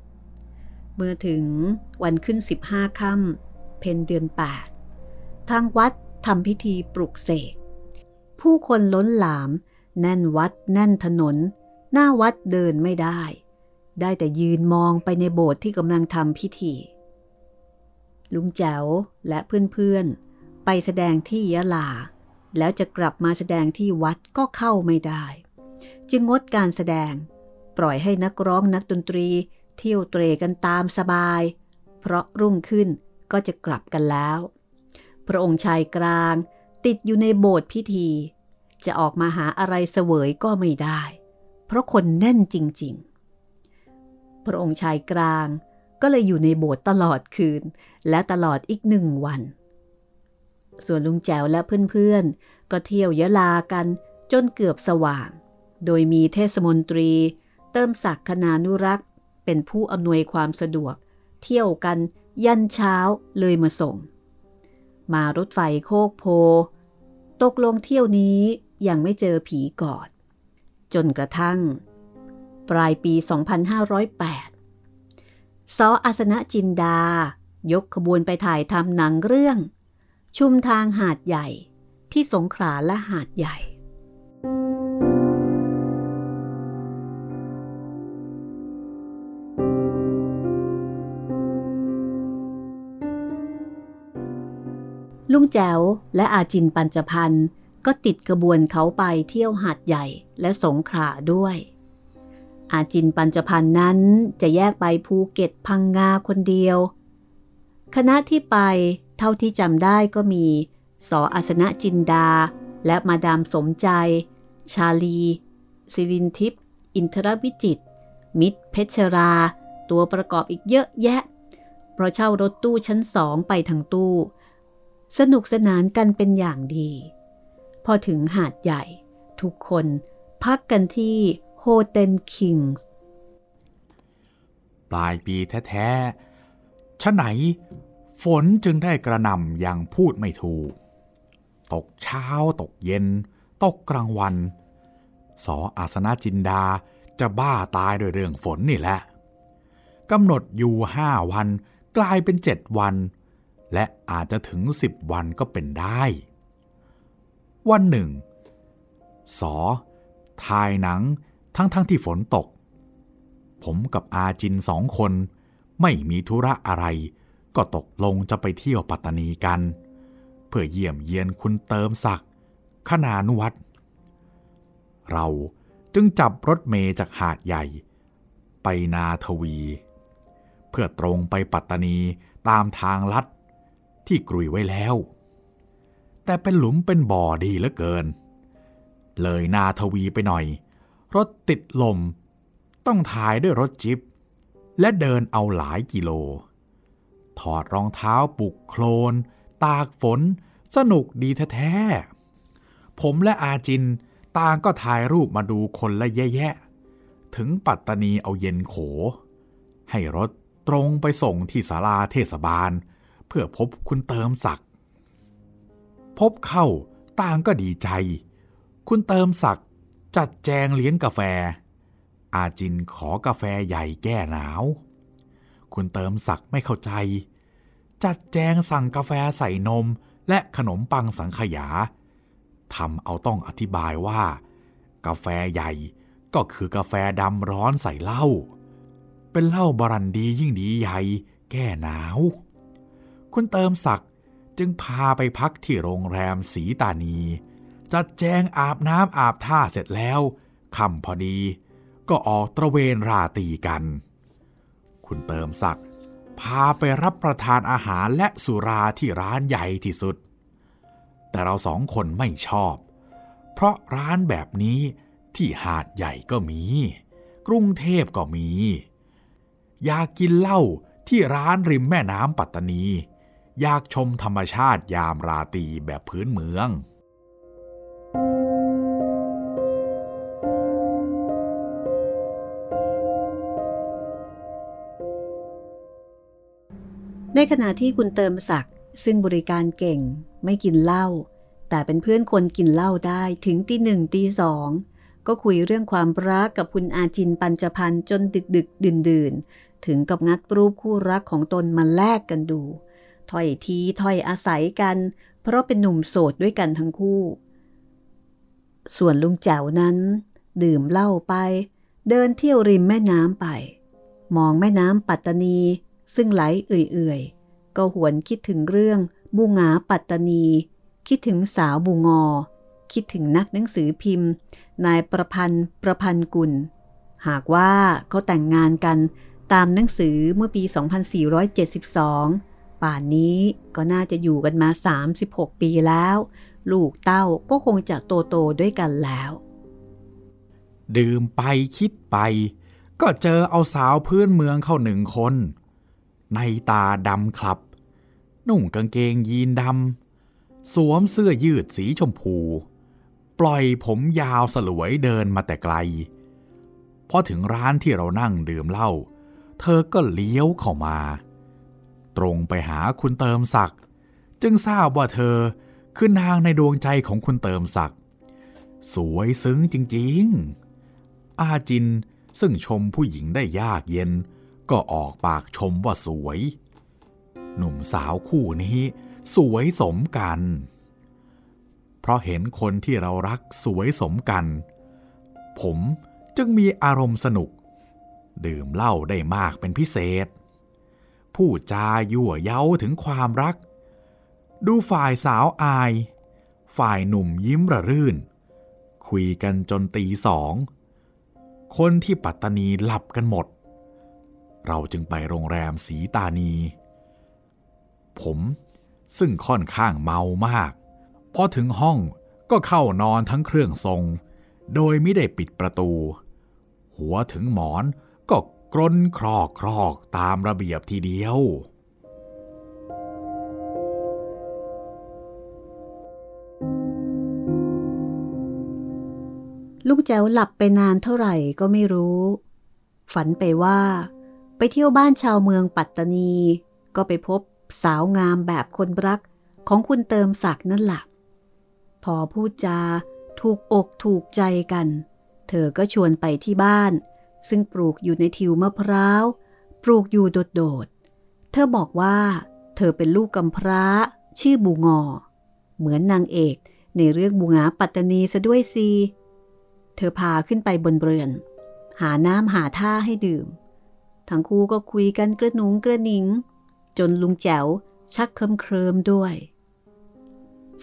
เมื่อถึงวันขึ้น 15ค่ำเพนเดือน 8 ทางวัดทำพิธีปลุกเสก ผู้คนล้นหลาม แน่นวัดแน่นถนน หน้าวัดเดินไม่ได้ ได้แต่ยืนมองไปในโบสถ์ที่กำลังทำพิธี ลุงแจ๋วและเพื่อนๆ ไปแสดงที่ยะลา แล้วจะกลับมาแสดงที่วัดก็เข้าไม่ได้ จึงงดการแสดง ปล่อยให้นักร้องนักดนตรีเที่ยวเตรกันตามสบาย เพราะรุ่งขึ้นก็จะกลับกันแล้ว พระองค์ชายกลางติดอยู่ในโบสถ์พิธี จะออกมาหาอะไรเสวยก็ไม่ได้ เพราะคนแน่นจริง ๆ พระองค์ชายกลาง ก็เลยอยู่ในโบสถ์ตลอดคืน และตลอดอีกหนึ่งวัน ส่วนลุงแจ๋วและเพื่อนๆ ก็เที่ยวยะลากันจนเกือบสว่าง โดยมีเทศมนตรี เติมศักดิ์คณานุรักษ์ เป็นผู้อำนวยความสะดวก เที่ยวกันยันเช้าเลยมาส่ง มารถไฟโคกโพ ตกลงเที่ยวนี้ยังไม่เจอผีกอด จนกระทั่ง ปลายปี 2508ซออาสนะจินดา ยกขบวนไปถ่ายทำหนังเรื่อง ชุมทางหาดใหญ่ที่สงขลาและหาดใหญ่ ลุงแจ๋วและอาจินปัญจพันธ์ก็ติดกระบวนเขาไปเที่ยวหาดใหญ่และสงขลาด้วย อาจินปัญจพันธ์นั้นจะแยกไปภูเก็ตพังงาคนเดียว คณะที่ไปเท่าที่จำได้ก็มี สออาสนะจินดา และมาดามสมใจ ชาลี สิรินทิพย์อินทรวิจิต มิตรเพชรา ตัวประกอบอีกเยอะแยะ เพราะเช่ารถตู้ชั้นสองไปทางตู้ สนุกสนานกันเป็นอย่างดี พอถึงหาดใหญ่ ทุกคนพักกันที่ เทลคิงส์
ปลายปีแท้ๆชะไหน ฝนจึงได้กระหน่ำอย่างพูดไม่ถูก ตกเช้าตกเย็น ตกกลางวัน สออาสนะจินดาจะบ้าตายด้วยเรื่องฝนนี่แหละกำหนดอยู่ห้าวัน กลายเป็นเจ็ดวัน และอาจจะถึงสิบวันก็เป็นได้ วันหนึ่ง สอถ่ายหนัง ทั้งๆทที่ฝนตก ผมกับอาจินสองคน ไม่มีธุระอะไร ก็ตกลงจะไปเที่ยวปัตตานีกัน เพื่อเยี่ยมเยียนคุณเติมศักดิ์ขนานุวัตรเราจึงจับรถเมย์จากหาดใหญ่ ไปนาทวี เพื่อตรงไปปัตตานีตามทางลัดที่กรุยไว้แล้ว แต่เป็นหลุมเป็นบ่อดีเหลือเกิน เลยนาทวีไปหน่อย รถติดลม ต้องถ่ายด้วยรถจิบและเดินเอาหลายกิโล ถอดรองเท้าปุกโคลน ตากฝน สนุกดีแท้ๆ ผมและอาจินต่างก็ถ่ายรูปมาดูคนละแย่ๆ ถึงปัตตานีเอาเย็นโข ให้รถตรงไปส่งที่ศาลาเทศบาล เพื่อพบคุณเติมศักดิ์พบเข้าต่างก็ดีใจ คุณเติมศักดิ์ จัดแจงเลี้ยงกาแฟ อาจินขอกาแฟใหญ่แก้หนาว คุณเติมศักดิ์ไม่เข้าใจ จัดแจงสั่งกาแฟใส่นมและขนมปังสังขยาทำเอาต้องอธิบายว่า กาแฟใหญ่ก็คือกาแฟดำร้อนใส่เหล้า เป็นเหล้าบรันดียิ่งดีใหญ่แก้หนาว คุณเติมศักดิ์จึงพาไปพักที่โรงแรมสีตานี จัดแจงอาบน้ำอาบท่าเสร็จแล้วค่ำพอดี ก็ออกตระเวนราตีกัน คุณเติมศักดิ์พาไปรับประทานอาหารและสุราที่ร้านใหญ่ที่สุด แต่เราสองคนไม่ชอบ เพราะร้านแบบนี้ที่หาดใหญ่ก็มี กรุงเทพก็มี อยากกินเหล้าที่ร้านริมแม่น้ำปัตตานี อยากชมธรรมชาติยามราตรีแบบพื้นเมือง
ในขณะที่คุณเติมศักดิ์ซึ่งบริการเก่งไม่กินเหล้าแต่เป็นเพื่อนคนกินเหล้าได้ถึงตีหนึ่งตีสองก็คุยเรื่องความรักกับคุณอาจินปัญจพันธ์จนดึกดึกดื่นดื่นถึงกับงัดรูปคู่รักของตนมาแลกกันดูถ้อยทีถ้อยอาศัยกัน เพราะเป็นหนุ่มโสดด้วยกันทั้งคู่ ส่วนลุงแจ๋วนั้น ดื่มเหล้าไป เดินเที่ยวริมแม่น้ำไป มองแม่น้ำปัตตานี ซึ่งไหลเอื่อยๆ ก็หวนคิดถึงเรื่องบูงาปัตตานี คิดถึงสาวบูงอ คิดถึงนักหนังสือพิมพ์ นายประพันธ์ประพันธ์กุล หากว่าเขาแต่งงานกันตามหนังสือเมื่อปี 2472 ป่านนี้ก็น่าจะอยู่กันมา 36 ปีแล้ว ลูกเต้าก็คงจะโตโตด้วยกันแล้ว
ดื่มไปคิดไป ก็เจอเอาสาวพื้นเมืองเข้าหนึ่งคน ในตาดำคลับ นุ่งกางเกงยีนดำสวมเสื้อยืดสีชมพู ปล่อยผมยาวสลวยเดินมาแต่ไกล พอถึงร้านที่เรานั่งดื่มเหล้าเธอก็เลี้ยวเข้ามา ตรงไปหาคุณเติมศักดิ์จึงทราบว่าเธอคือนางในดวงใจของคุณเติมศักดิ์สวยซึ้งจริงๆ อาจินซึ่งชมผู้หญิงได้ยากเย็น ก็ออกปากชมว่าสวย หนุ่มสาวคู่นี้สวยสมกัน เพราะเห็นคนที่เรารักสวยสมกัน ผมจึงมีอารมณ์สนุก ดื่มเหล้าได้มากเป็นพิเศษผู้จายั่วเย้าถึงความรัก ดูฝ่ายสาวอาย ฝ่ายหนุ่มยิ้มระรื่น คุยกันจนตีสอง คนที่ปัตตานีหลับกันหมด เราจึงไปโรงแรมสีตานี ผมซึ่งค่อนข้างเมามาก พอถึงห้องก็เข้านอนทั้งเครื่องทรง โดยไม่ได้ปิดประตู หัวถึงหมอนก็กรนครอกครอกตามระเบียบทีเดียว
ลุงแจ๋วหลับไปนานเท่าไหร่ก็ไม่รู้ ฝันไปว่า ไปเที่ยวบ้านชาวเมืองปัตตานี ก็ไปพบสาวงามแบบคนรักของคุณเติมศักดิ์นั่นแหละพอพูดจาถูกอกถูกใจกัน เธอก็ชวนไปที่บ้าน ซึ่งปลูกอยู่ในทิวมะพร้าว ปลูกอยู่โดดๆ เธอบอกว่า เธอเป็นลูกกำพร้า ชื่อบูงอ เหมือนนางเอกในเรื่องบูงาปัตตานีซะด้วยซี เธอพาขึ้นไปบนเรือน หาน้ำหาท่าให้ดื่ม ทั้งคู่ก็คุยกันกระหนุงกระหนิง จนลุงแจ๋วชักเคลิมเคลิมด้วย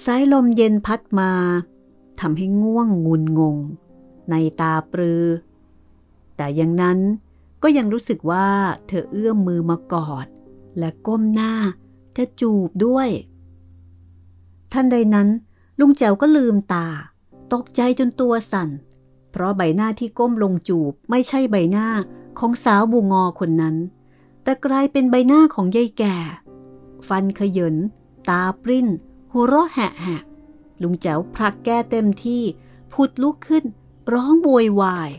สายลมเย็นพัดมาทำให้ง่วงงุนงง ในตาปรือ แต่ยังนั้นก็ยังรู้สึกว่าเธอเอื้อมมือมากอด และก้มหน้าจะจูบด้วย ท่านใดนั้น ลุงแจ๋วก็ลืมตา ตกใจจนตัวสั่น เพราะใบหน้าที่ก้มลงจูบไม่ใช่ใบหน้า ของสาวบูงอคนนั้น แต่กลายเป็นใบหน้าของยายแก่ ฟันขยินตาปริ้น หัวเราะแหะแหะลุงแจ๋วพลักแก้เต็มที่พุดลุกขึ้น ร้องโวยวาย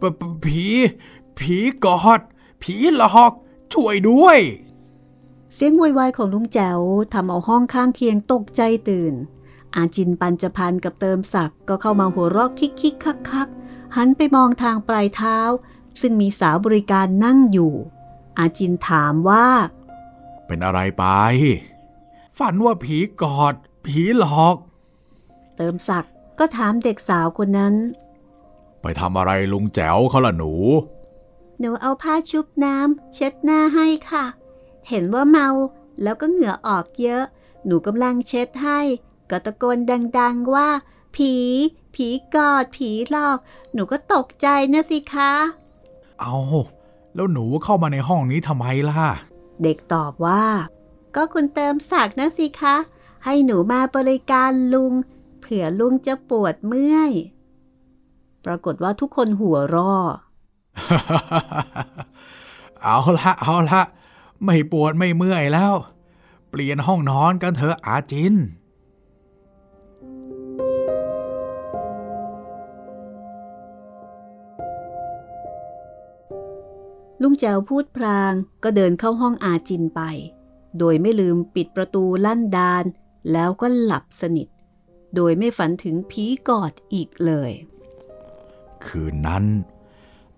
ปปผี ผีกอด ผีหลอก ช่วยด้วย
เสียงโวยวายของลุงแจ๋วทำเอาห้องข้างเคียงตกใจตื่น อาจินปัญจพันธ์กับเติมศักดิ์ก็เข้ามาหัวเราะคิกคิกคักคักหันไปมองทางปลายเท้า ซึ่งมีสาวบริการนั่งอยู่ อาจินถามว่า
เป็นอะไรไป ฝันว่าผีกอด ผีหลอก
เติมศักดิ์ก็ถามเด็กสาวคนนั้น
ไปทำอะไรลุงแจ๋วเขาล่ะหนู
หนูเอาผ้าชุบน้ำเช็ดหน้าให้ค่ะ เห็นว่าเมาแล้วก็เหงื่อออกเยอะ หนูกำลังเช็ดให้ ก็ตะโกนดัง ๆว่า ผี ผีกอด ผีหลอก หนูก็ตกใจนะสิคะ
เอาแล้วหนูเข้ามาในห้องนี้ทำไมล่ะ
เด็กตอบว่า ก็คุณเติมศักดิ์นะสิคะ ให้หนูมาบริการลุง เผื่อลุงจะปวดเมื่อย ปรากฏว่าทุกคนหัวเรอ
เอาละเอาละไม่ปวดไม่เมื่อยแล้ว เปลี่ยนห้องนอนกันเถอะอาจิน
ลุงแจวพูดพลางก็เดินเข้าห้องอาจินไป โดยไม่ลืมปิดประตูลั่นดาน แล้วก็หลับสนิท โดยไม่ฝันถึงผีกอดอีกเลย
คืนนั้น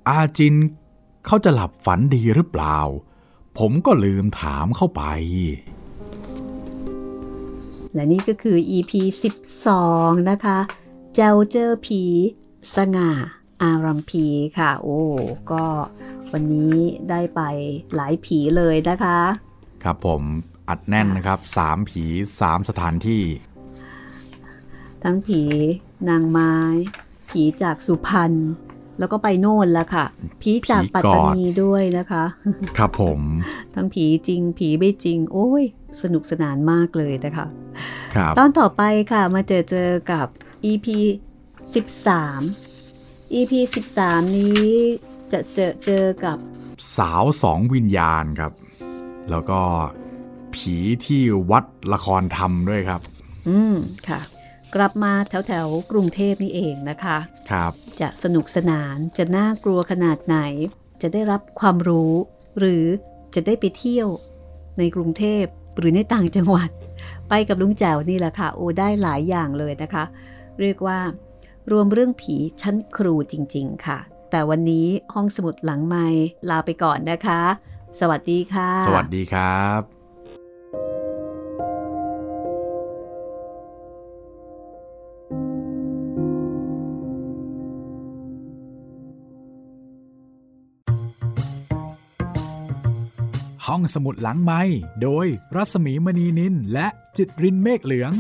อาจินเขาจะหลับฝันดีหรือเปล่า ผมก็ลืมถามเข้าไป
และนี่ก็คือ EP 12 นะคะ เจ้าเจอผีสง่า อารัมพีค่ะ โอ้ก็วันนี้ได้ไปหลายผีเลยนะคะ
ครับผมอัดแน่นนะครับสามผีสามสถานที่
ทั้งผีนางไม้ ผีจากสุพรรณแล้วก็ไปโน่นแล้วค่ะ ผีจากปัตตานีด้วยนะคะ
ครับผม
ทั้งผีจริงผีไม่จริง โอ้ย สนุกสนานมากเลยนะคะ
ครับ
ตอนต่อไปค่ะมาเจอเจอกับ EP 13 EP 13 นี้จะเจอเจอกับ
สาวสองวิญญาณครับ แล้วก็ผีที่วัดละครธรรมด้วยครับ
อืมค่ะ กลับมาแถวแถวๆกรุงเทพนี่เองนะคะ
ครับ
จะสนุกสนานจะน่ากลัวขนาดไหน จะได้รับความรู้ หรือจะได้ไปเที่ยวในกรุงเทพหรือในต่างจังหวัด ไปกับลุงแจ๋วนี่แหละค่ะ โอ้ได้หลายอย่างเลยนะคะ เรียกว่า รวมเรื่องผีชั้นครูจริง ๆ ค่ะ แต่วันนี้ห้องสมุดหลังไม้ลาไปก่อนนะคะ สวัสดีค่ะ
สวัสดีครับห้องสมุดหลังไม้โดยรัสมีมณีนินและจิตรินเมฆเหลือง